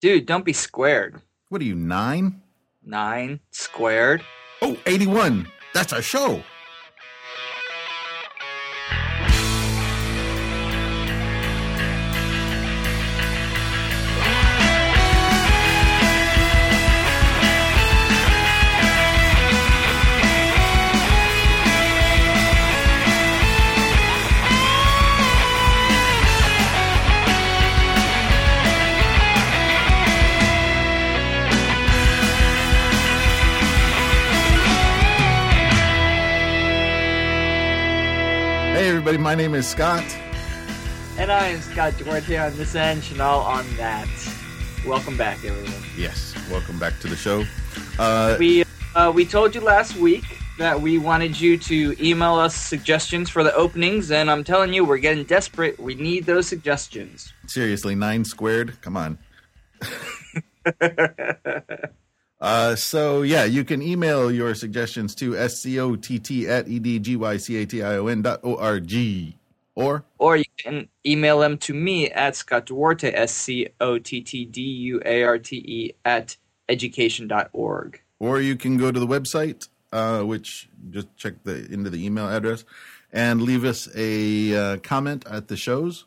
Dude, don't be squared. What are you, nine? Nine squared. Oh, 81. That's our show. Everybody. My name is Scott. And I am Scott Duarte on this end, Chanel on that. Welcome back, everyone. Yes. Welcome back to the show. Uh, We uh, we told you last week that we wanted you to email us suggestions for the openings, and I'm telling you, we're getting desperate. We need those suggestions. seriously, nine squared? Come on. Uh, so yeah, you can email your suggestions to scott at edgycation dot org or Or you can email them to me at Scott Duarte, S C O T T D U A R T E, at education.org. or you can go to the website, uh, which just check the into the email address and leave us a uh, comment at the shows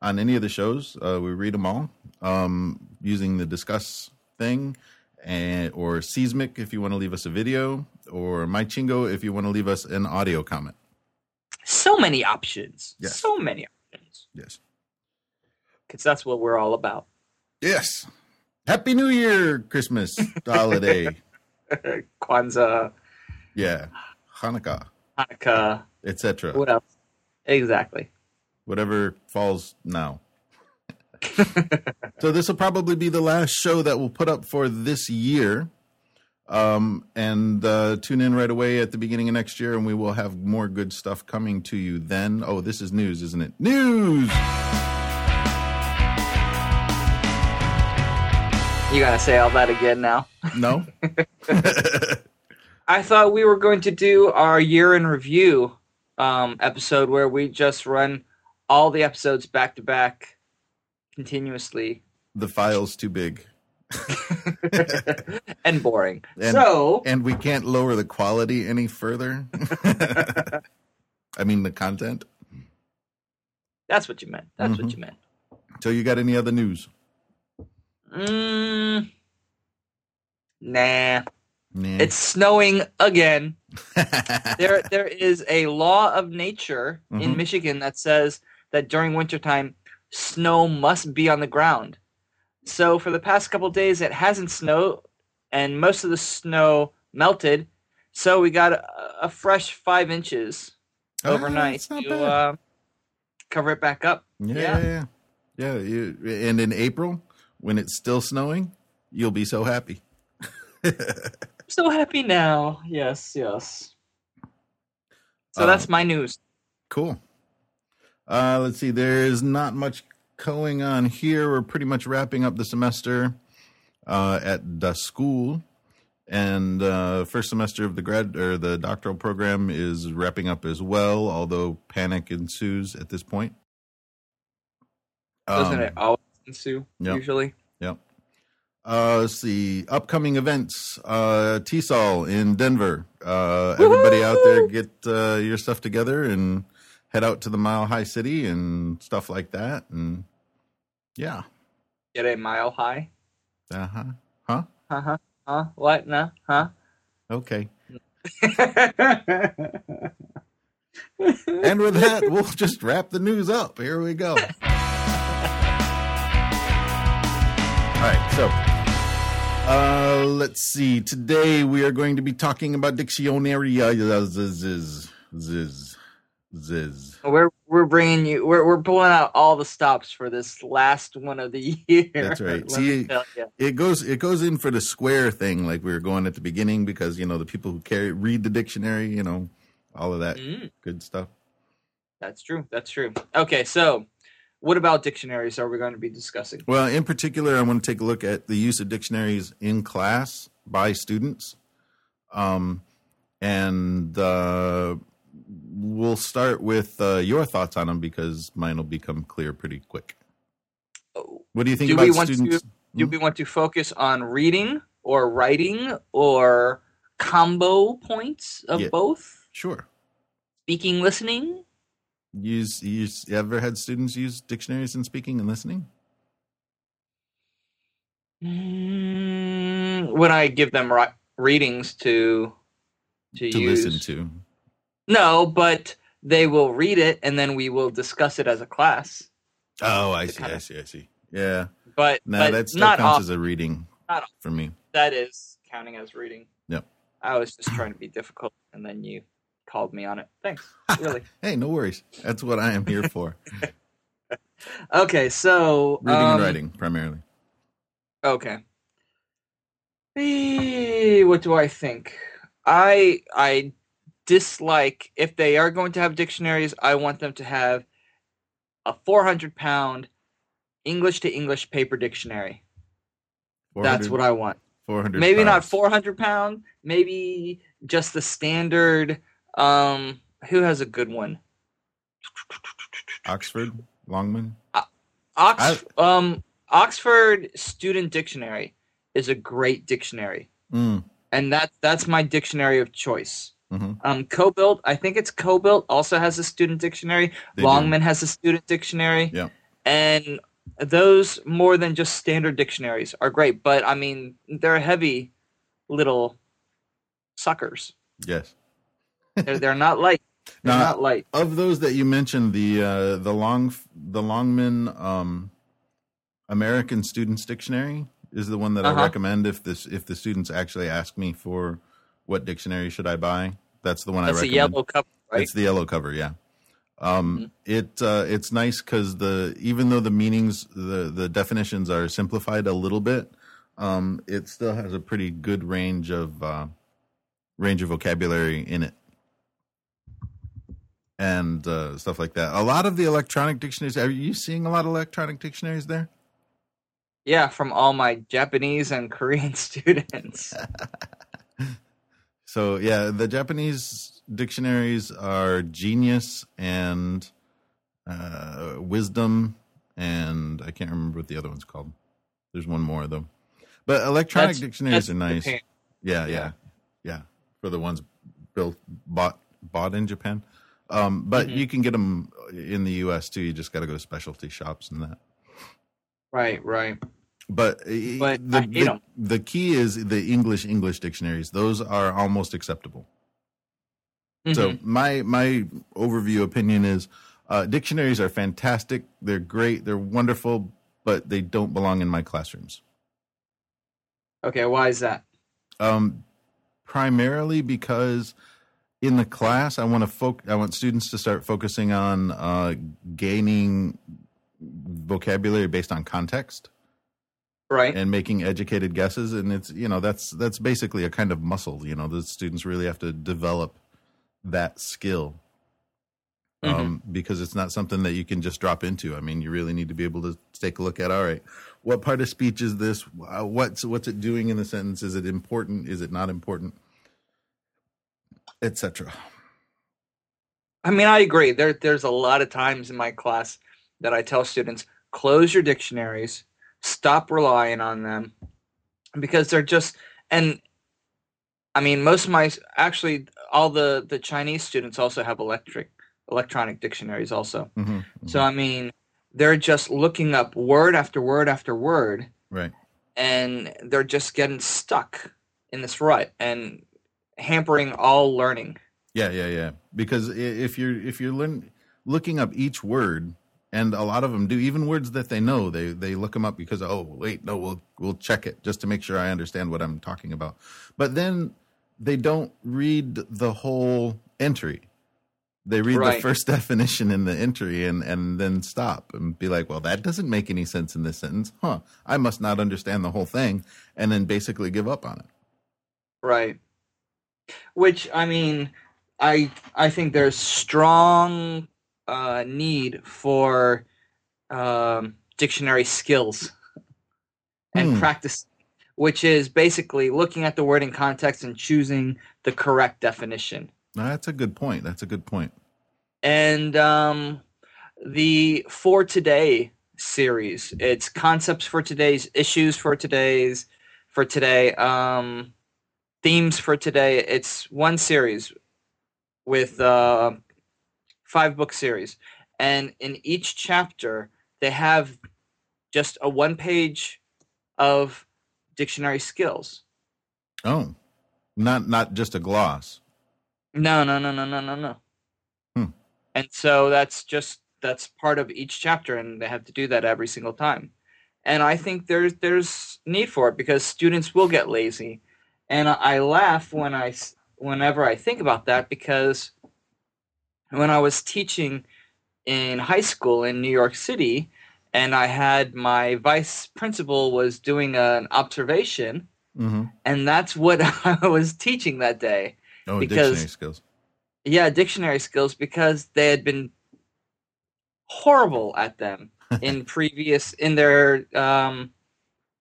on any of the shows. Uh, we read them all um, using the Disqus thing, and or Seesmic if you want to leave us a video, or MyChingo if you want to leave us an audio comment. So many options. Yes. So many options. Yes. Because that's what we're all about. Yes. Happy New Year, Christmas holiday. Kwanzaa, Yeah. Hanukkah, Hanukkah, etc. what else? Exactly. Whatever falls now. so this will probably be the last show that we'll put up for this year. Um, and uh, tune in right away at the beginning of next year, and we will have more good stuff coming to you then. Oh, this is news, isn't it? News! You gotta say all that again now. No? I thought we were going to do our year in review um, episode where we just run all the episodes back to back continuously the file's too big. and boring. And- so And we can't lower the quality any further. I mean, the content. that's what you meant. That's Mhm. what you meant. So, you got any other news? Mm, nah. Nah. It's snowing again. there there is a law of nature in Mhm. Michigan that says that during wintertime snow must be on the ground. So for the past couple days it hasn't snowed and most of the snow melted. So we got a, a fresh five inches Ah, overnight not to uh, cover it back up. Yeah, Yeah. yeah, yeah. yeah you, and in April, when it's still snowing, you'll be so happy. I'm so happy now. Yes, yes. So Uh, that's my news. Cool. Uh, let's see. There's not much going on here. We're pretty much wrapping up the semester uh, at the school, and uh, first semester of the grad or the doctoral program is wrapping up as well. Although panic ensues at this point. Doesn't Um, it always ensue yep. usually? Yep. Uh, let's see. Upcoming events. Uh, TESOL in Denver. Uh, everybody out there get uh, your stuff together and head out to the Mile High City and stuff like that. And yeah. Get a mile high. Uh huh. Huh? Uh huh. Huh? What? No? Huh? Okay. And with that, we'll just wrap the news up. Here we go. All right. So, uh, let's see. Today we are going to be talking about dictionary. Ziz, ziz, we're we're bringing you. We're we're pulling out all the stops for this last one of the year. That's right. See- It goes. It goes in for the square thing, like we were going at the beginning, because you know the people who carry read the dictionary, you know, all of that Mm, good stuff. that's true. That's true. Okay, so what about dictionaries are we going to be discussing? Well, in particular, I want to take a look at the use of dictionaries in class by students. Um, and uh, we'll start with uh, your thoughts on them because mine will become clear pretty quick. Oh, What do you think Do we about want students? Do Mhm. we want to focus on reading or writing or combo points of Yeah. both? Sure. Speaking, listening? Use use. You ever had students use dictionaries in speaking and listening? Mm, when I give them ri- readings to to, To use. listen to. No, but they will read it and then we will discuss it as a class. Oh, I see. I see. I see. Yeah. But, No, but that still not counts off, as a reading not for me. that is counting as reading. Yep. I was just trying to be difficult and then you called me on it. Thanks. Really. Hey, no worries. That's what I am here for. okay, so Reading um, and writing primarily. Okay. What do I think? I I dislike if they are going to have dictionaries. I want them to have a 400 pound English to English paper dictionary. That's what I want. 400 Maybe not 400 pound. Maybe just the standard. Um, who has a good one? Oxford, Longman. Ox um Oxford Student Dictionary is a great dictionary. Mm, and that that's my dictionary of choice. Mhm. Um, COBUILD, I think it's COBUILD, also has a student dictionary. They do. Longman has a student dictionary. Yeah. And those more than just standard dictionaries are great, but I mean they're heavy little suckers. Yes. They're they're not light. They're Now, not light. Of those that you mentioned, the uh, the long the Longman um, American Students Dictionary is the one that I Uh-huh. recommend if this if the students actually ask me for what dictionary should I buy. That's the one That's I recommend. yellow cover, right? It's the yellow cover, yeah. Um, Mhm. It uh, it's nice because the even though the meanings the the definitions are simplified a little bit, um, it still has a pretty good range of uh, range of vocabulary in it, and uh, stuff like that. A lot of the electronic dictionaries. Are you seeing a lot of electronic dictionaries there? Yeah, from all my Japanese and Korean students. So yeah, the Japanese dictionaries are genius and uh, wisdom, and I can't remember what the other one's called. There's one more though. But electronic That's- dictionaries That's are nice. Yeah, yeah, Yeah. yeah, For the ones built bought bought in Japan. Um, but Mhm. you can get them in the U.S. too. You just got to go to specialty shops and that. Right, right. But, uh, But the, the, the key is the English English dictionaries. Those are almost acceptable. So Mhm. my my overview opinion is uh, dictionaries are fantastic. They're great. They're wonderful, but they don't belong in my classrooms. okay, why is that? Um, primarily because in the class, I want to foc- I want students to start focusing on uh, gaining vocabulary based on context Right. and making educated guesses. And it's you know that's that's basically a kind of muscle. You know, the students really have to develop that skill um, because it's not something that you can just drop into. I mean, you really need to be able to take a look at. All right, what part of speech is this? Uh, What's what's it doing in the sentence? Is it important? Is it not important? Etc. I mean, I agree. There, there's a lot of times in my class that I tell students close your dictionaries, stop relying on them, because they're just and. I mean, most of my actually all the the Chinese students also have electric electronic dictionaries also. hmm So I mean, they're just looking up word after word after word, right. and they're just getting stuck in this rut and hampering all learning. Yeah, yeah, yeah. Because if you're if you're learn, looking up each word, and a lot of them do, even words that they know, they they look them up because oh wait no we'll we'll check it just to make sure I understand what I'm talking about. But then they don't read the whole entry. They read the first definition in the entry and and then stop and be like, well that doesn't make any sense in this sentence, huh? I must not understand the whole thing, and then basically give up on it. Right. Which I mean, I I think there's strong uh, need for um, dictionary skills and Hmm. practice, which is basically looking at the word in context and choosing the correct definition. That's a good point. That's a good point. And um, the for today series. It's concepts for today's issues for today's for today, um, themes for today. It's one series with uh, five book series, and in each chapter they have just a one page of dictionary skills. Oh, not not just a gloss. No, no, no, no, no, no, no. Hmm. And so that's just that's part of each chapter, and they have to do that every single time. And I think there's there's need for it because students will get lazy, and I laugh when I whenever I think about that because when I was teaching in high school in New York City, and I had my vice principal was doing an observation, Mm-hmm. and that's what I was teaching that day. Oh, Because- dictionary skills. Yeah, dictionary skills because they had been horrible at them in previous in their um,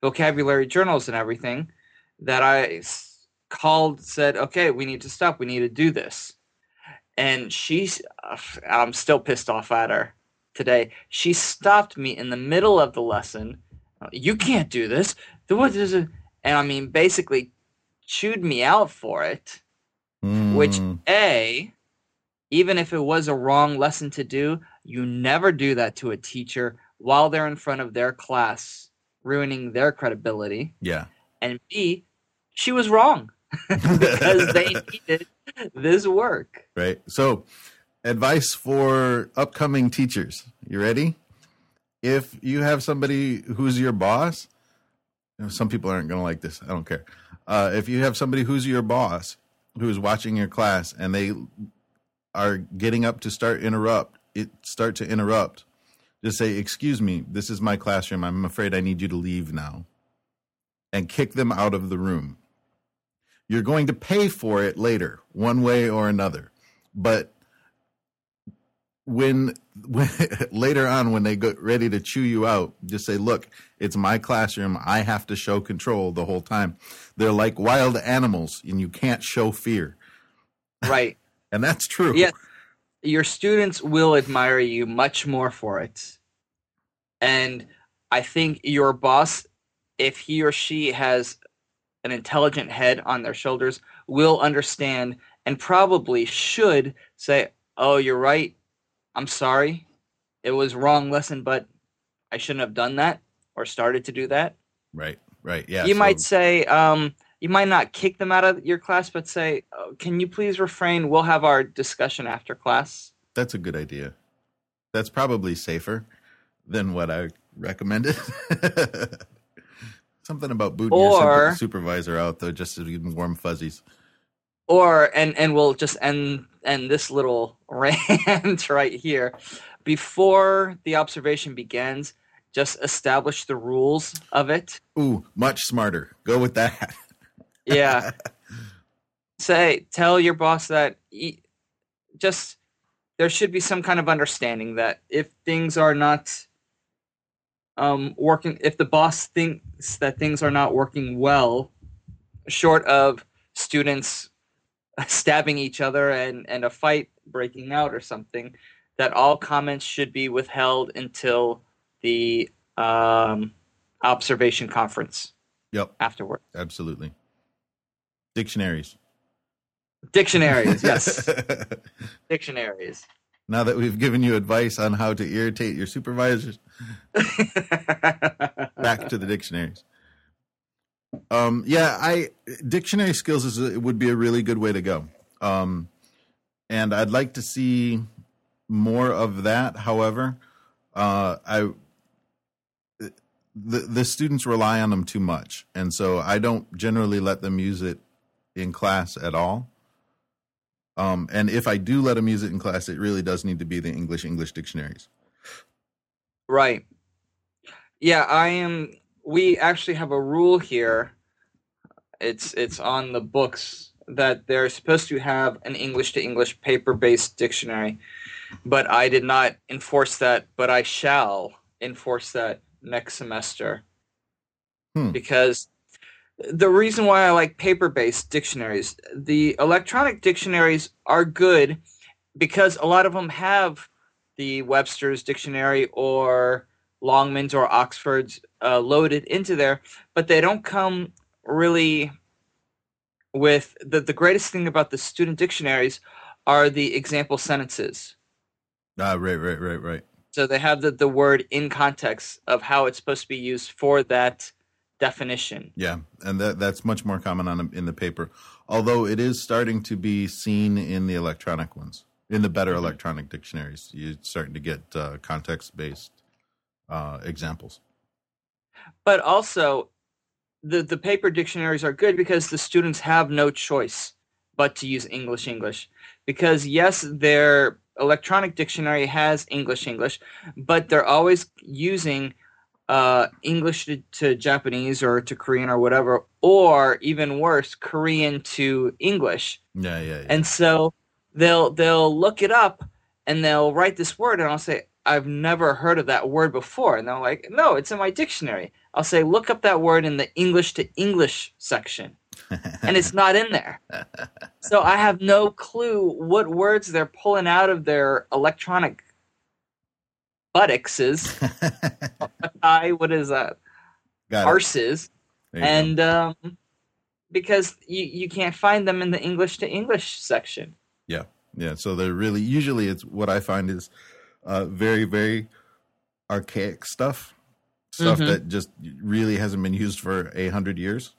vocabulary journals and everything. That I called said, okay, we need to stop. We need to do this. And she's, uh, I'm still pissed off at her today. She stopped me in the middle of the lesson. You can't do this. The what is it? And I mean, basically, chewed me out for it which Mm, a even if it was a wrong lesson to do you never do that to a teacher while they're in front of their class ruining their credibility yeah. and b she was wrong because they needed this work Right. So, advice for upcoming teachers. You ready? If you have somebody who's your boss, you know, some people aren't going to like this. I don't care. Uh, if you have somebody who's your boss who's watching your class and they are getting up to start interrupt, it start to interrupt. Just say, "Excuse me, this is my classroom. I'm afraid I need you to leave now," and kick them out of the room. You're going to pay for it later, one way or another. But when, when later on, when they get ready to chew you out, just say, "Look, it's my classroom. I have to show control the whole time. They're like wild animals, and you can't show fear." right And that's true. Yes. your students will admire you much more for it. And I think your boss, if he or she has an intelligent head on their shoulders, will understand and probably should say, Oh, you're right. I'm sorry. It was wrong lesson, but I shouldn't have done that or started to do that. Right. Right. Yeah. you so- might say, um, you might not kick them out of your class, but say, oh, Can you please refrain? We'll have our discussion after class. That's a good idea. That's probably safer than what I recommended. Something about booting your Or- super- supervisor out though, just to give warm fuzzies. or and and we'll just end end this little rant right here before the observation begins just establish the rules of it Ooh, much smarter. Go with that. yeah say tell your boss that e- just there should be some kind of understanding that if things are not um working if the boss thinks that things are not working well short of students stabbing each other and and a fight breaking out or something that all comments should be withheld until the um observation conference Yep, afterward absolutely. Dictionaries. dictionaries yes dictionaries now that we've given you advice on how to irritate your supervisors, back to the dictionaries. Um, yeah, I dictionary skills is a, would be a really good way to go. Um, and I'd like to see more of that. However, uh, I the the students rely on them too much, and so I don't generally let them use it in class at all. Um, and if I do let them use it in class, it really does need to be the English English dictionaries. Right. Yeah, I am. We actually have a rule here. It's it's on the books that they're supposed to have an English to English paper based dictionary, but I did not enforce that. But I shall enforce that next semester Hmm. because the reason why I like paper based dictionaries, the electronic dictionaries are good because a lot of them have the Webster's dictionary or Longmans or Oxfords uh, loaded into there, but they don't come really with the the greatest thing about the student dictionaries are the example sentences. Ah, right, right, right, right. So they have the, the word in context of how it's supposed to be used for that definition. Yeah, and that that's much more common on in the paper, although it is starting to be seen in the electronic ones. In the better Mm-hmm. electronic dictionaries, you're starting to get uh, context based uh, examples. But also the the paper dictionaries are good because the students have no choice but to use English English. Because yes, their electronic dictionary has English English, but they're always using uh, English to, to Japanese or to Korean or whatever, or even worse, Korean to English. Yeah, yeah, yeah. And so they'll they'll look it up and they'll write this word and I'll say I've never heard of that word before and they're like no it's in my dictionary. I'll say look up that word in the English to English section and it's not in there. So I have no clue what words they're pulling out of their electronic buttocks. I what is that? Got. Arses. There you go. And um, because you, you can't find them in the English to English section. Yeah, yeah. So they're really usually it's what I find is uh, very very archaic stuff, stuff Mhm. that just really hasn't been used for a hundred years,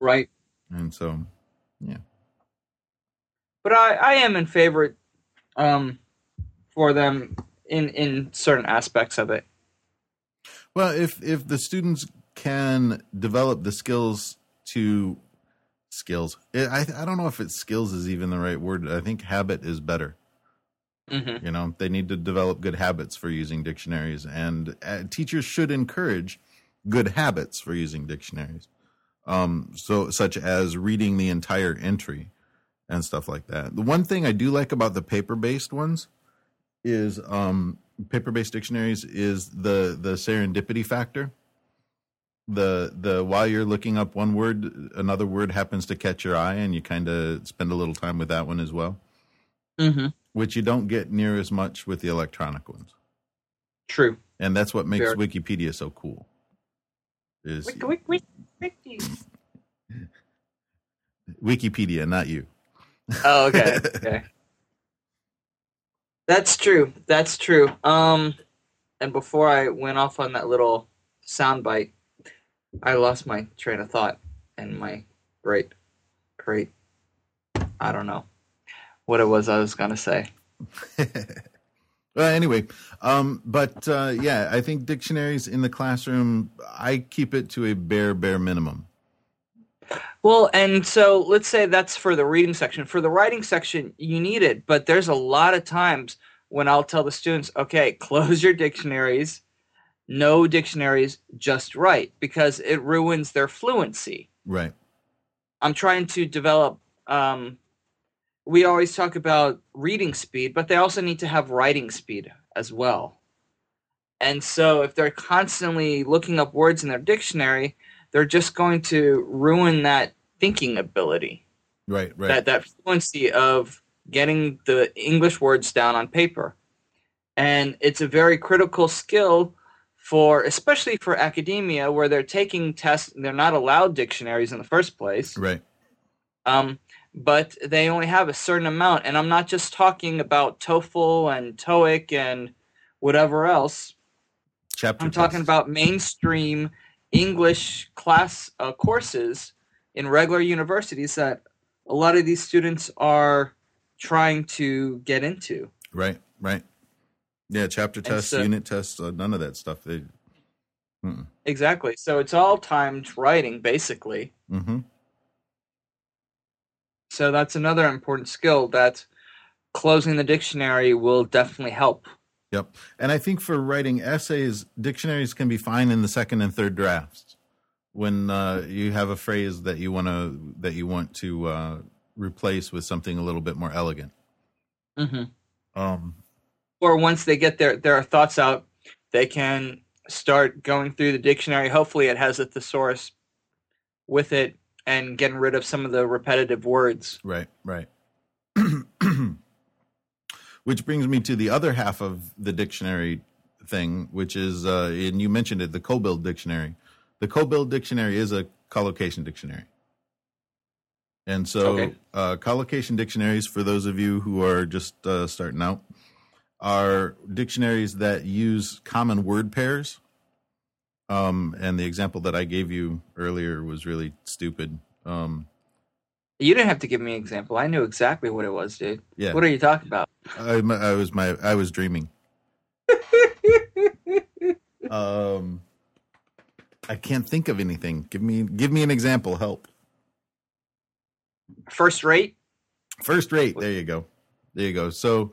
Right. and so yeah, but I, I am in favor um, for them in in certain aspects of it. Well, if if the students can develop the skills to skills, I I don't know if it's skills is even the right word. I think habit is better. hmm You know, they need to develop good habits for using dictionaries, and uh, teachers should encourage good habits for using dictionaries. Um, so such as reading the entire entry and stuff like that. The one thing I do like about the paper-based ones is um, paper-based dictionaries is the the serendipity factor. The the while you're looking up one word, another word happens to catch your eye, and you kind of spend a little time with that one as well hmm which you don't get near as much with the electronic ones. True. And that's what makes Fair. Wikipedia so cool. Is Wiki, wiki, wiki, wiki. Wikipedia, not you. Oh, okay. okay. That's true. That's true. Um, and before I went off on that little soundbite, I lost my train of thought and my great, great, I don't know what it was I was gonna say. well, anyway, um, but uh, yeah, I think dictionaries in the classroom, I keep it to a bare, bare minimum. Well, and so let's say that's for the reading section. For the writing section, you need it, but there's a lot of times when I'll tell the students, okay, close your dictionaries, no dictionaries, just write, because it ruins their fluency. Right. I'm trying to develop. Um, we always talk about reading speed, but they also need to have writing speed as well. And so, if they're constantly looking up words in their dictionary, they're just going to ruin that thinking ability, Right. Right. that that fluency of getting the English words down on paper. And it's a very critical skill for, especially for academia, where they're taking tests. They're not allowed dictionaries in the first place right. um, but they only have a certain amount. And I'm not just talking about TOEFL and TOEIC and whatever else. Chapter. I'm talking about mainstream English class uh, courses in regular universities that a lot of these students are trying to get into. Right. Right. Yeah. Chapter tests, so- unit tests, uh, none of that stuff. They. Exactly. So it's all timed writing, basically. hmm So that's another important skill that closing the dictionary will definitely help. Yep. And I think for writing essays, dictionaries can be fine in the second and third drafts when uh, you have a phrase that you want to that you want to uh, replace with something a little bit more elegant. Mm-hmm. Um, or once they get their their thoughts out, they can start going through the dictionary. Hopefully, it has a thesaurus with it and getting rid of some of the repetitive words. right. Right. Which brings me to the other half of the dictionary thing, which is, uh, and you mentioned it, the COBUILD dictionary. The COBUILD dictionary is a collocation dictionary. And so, Okay. uh, collocation dictionaries, for those of you who are just uh, starting out, are dictionaries that use common word pairs. Um, and the example that I gave you earlier was really stupid. Um, You didn't have to give me an example. I knew exactly what it was, dude. yeah, What are you talking about? I, I was my I was dreaming. um, I can't think of anything. Give me give me an example. Help. First rate? First rate. There you go. There you go. So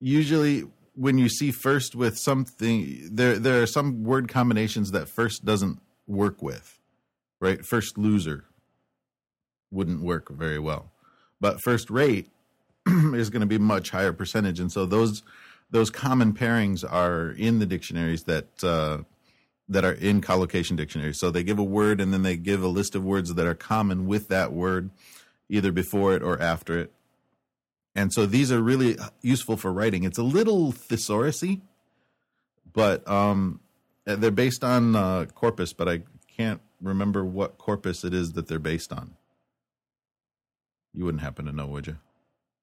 usually when you see first with something, there there are some word combinations that first doesn't work with. Right. First loser wouldn't work very well, but first rate is going to be much higher percentage, and so those those common pairings are in the dictionaries that uh, that are in collocation dictionaries. So they give a word and then they give a list of words that are common with that word, either before it or after it. And so these are really useful for writing. It's a little thesaurusy, but um, they're based on uh, corpus, but I can't remember what corpus it is that they're based on. You wouldn't happen to know, would you?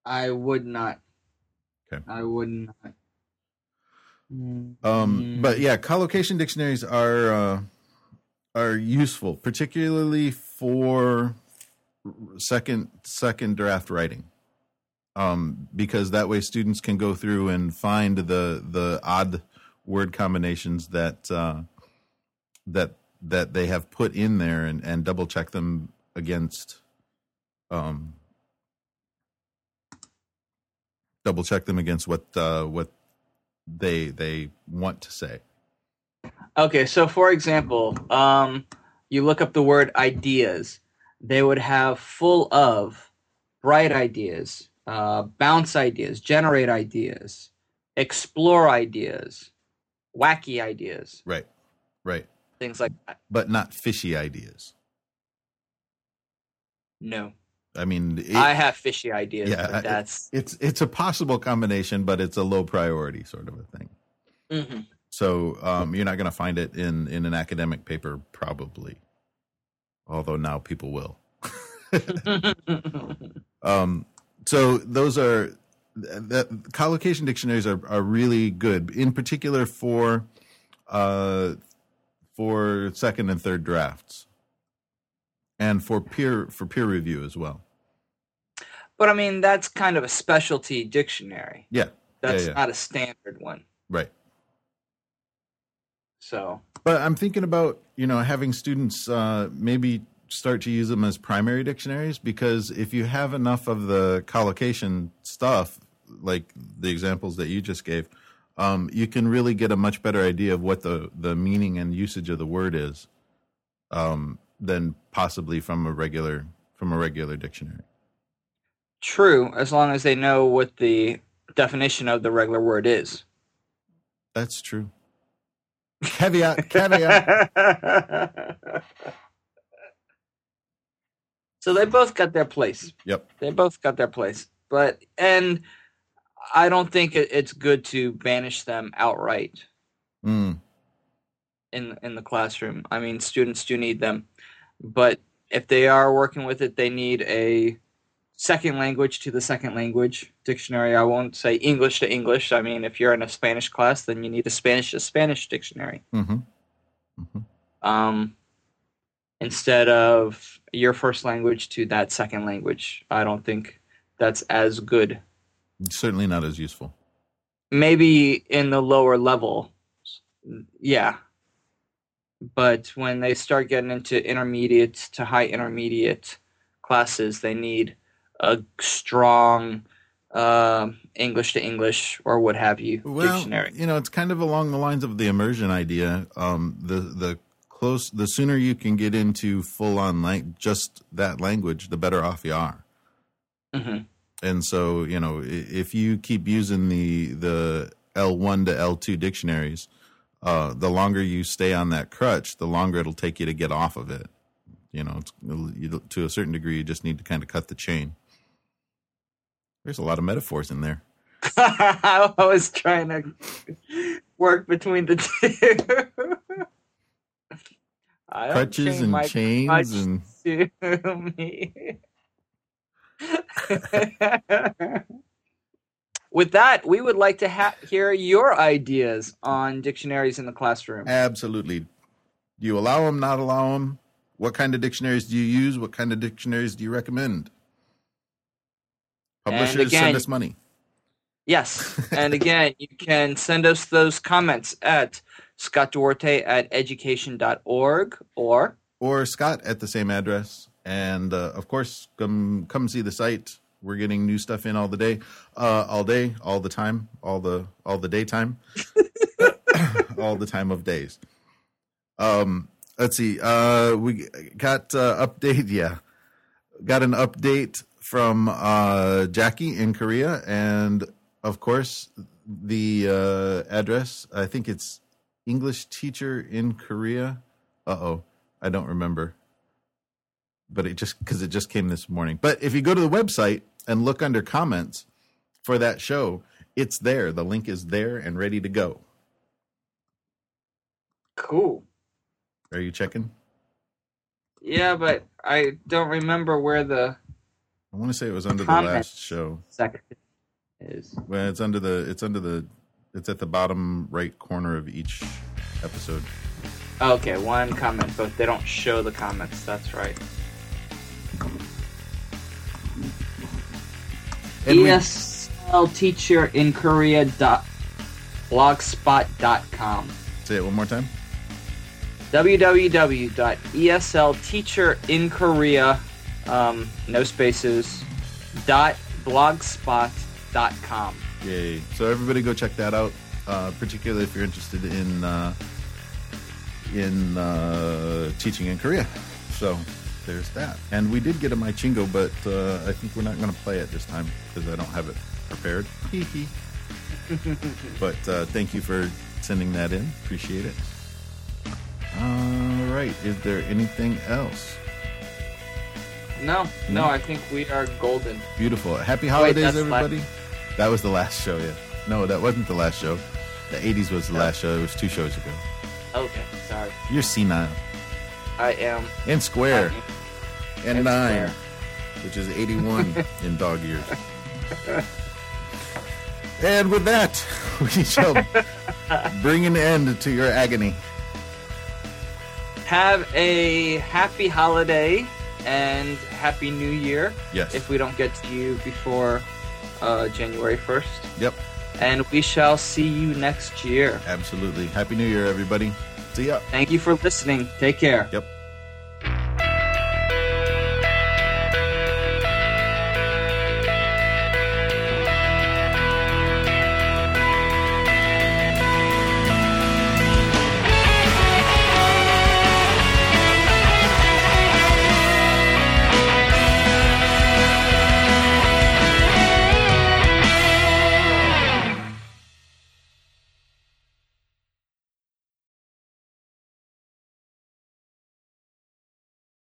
I would not. Okay. I would not. Um, Mm. but yeah, collocation dictionaries are uh, are useful, particularly for second second draft writing, um, because that way students can go through and find the the odd word combinations that uh, that that they have put in there and, and double check them against um, double check them against what uh, what they they want to say. Okay, so for example, um, you look up the word ideas. They would have full of bright ideas, uh, bounce ideas, generate ideas, explore ideas, wacky ideas, Right, right, things like that. but not fishy ideas. No, I mean, it, I have fishy ideas, yeah, but it- it's it's a possible combination, but it's a low priority sort of a thing. Mhm. So um, you're not going to find it in in an academic paper, probably. Although now people will. Um, so those are that collocation dictionaries are, are really good, in particular for uh, for second and third drafts, and for peer for peer review as well. But I mean, that's kind of a specialty dictionary. Yeah, That's yeah. not a standard one. right. So But I'm thinking about you know having students uh, maybe start to use them as primary dictionaries because if you have enough of the collocation stuff, like the examples that you just gave, um, you can really get a much better idea of what the the meaning and usage of the word is, um, than possibly from a regular from a regular dictionary. True, as long as they know what the definition of the regular word is. That's true. Caveat, caveat. so they both got their place. Yep. They both got their place. But and I don't think it, it's good to banish them outright Mm, in in the classroom. I mean, students do need them, but if they are working with it, they need a second language to the second language dictionary. I won't say English to English. I mean, if you're in a Spanish class, then you need a Spanish to Spanish dictionary. hmm hmm um, instead of your first language to that second language. I don't think that's as good. Certainly not as useful. Maybe in the lower level, yeah. But when they start getting into intermediate to high intermediate classes, they need a strong uh, English to English or what have you well, dictionary. You know, it's kind of along the lines of the immersion idea. Um, the the close, the sooner you can get into full on like just that language, the better off you are. hmm And so, you know, if you keep using the the L one to L two dictionaries, uh, the longer you stay on that crutch, the longer it'll take you to get off of it. You know, you, to a certain degree, you just need to kind of cut the chain. There's a lot of metaphors in there. I was trying to work between the two. I Crutches and chains and to me. With that, we would like to ha- hear your ideas on dictionaries in the classroom. absolutely. Do you allow them? Not allow them? What kind of dictionaries do you use? What kind of dictionaries do you recommend? Publishers again- send us money. Yes. And again, you can send us those comments at Scott Duarte at education.org or or Scott at the same address. And uh, of course, come come see the site. We're getting new stuff in all the day, uh, all day, all the time, all the all the daytime, all the time of days. Um, let's see. Uh, we got uh, update. Yeah, got an update from uh, Jackie in Korea, and of course, the uh, address. I think it's English teacher in Korea. Uh oh, I don't remember. But it just because it just came this morning. But if you go to the website and look under comments for that show, it's there. The link is there and ready to go. cool. Are you checking? Yeah, but I don't remember where the I want to say it was under the last show. second is. Well, it's under the it's under the it's at the bottom right corner of each episode. Okay, one comment, but they don't show the comments. That's right. And we- ESL teacher in Korea dot blogspot.com Say it one more time. www.eslteacherinkorea um, no spaces dot blogspot.com Yay! So everybody go check that out. Uh, particularly if you're interested in uh, in uh, teaching in Korea. So there's that. And we did get a MyChingo, but uh, I think we're not going to play it this time because I don't have it prepared. Hee hee. but uh, thank you for sending that in. Appreciate it. All right. Is there anything else? No no i think we are golden Beautiful. Happy holidays, la- everybody. That was the last show, yeah. No, that wasn't the last show. The 80s was the No. last show. It was two shows ago. okay sorry You're senile. i am And square. And and nine. square. Which is 81 in dog years. And with that, we shall bring an end to your agony. have a happy holiday and happy new year Yes. if we don't get to you before uh, january 1st Yep. and we shall see you next year Absolutely. Happy New Year, everybody. See ya. thank you for listening take care Yep.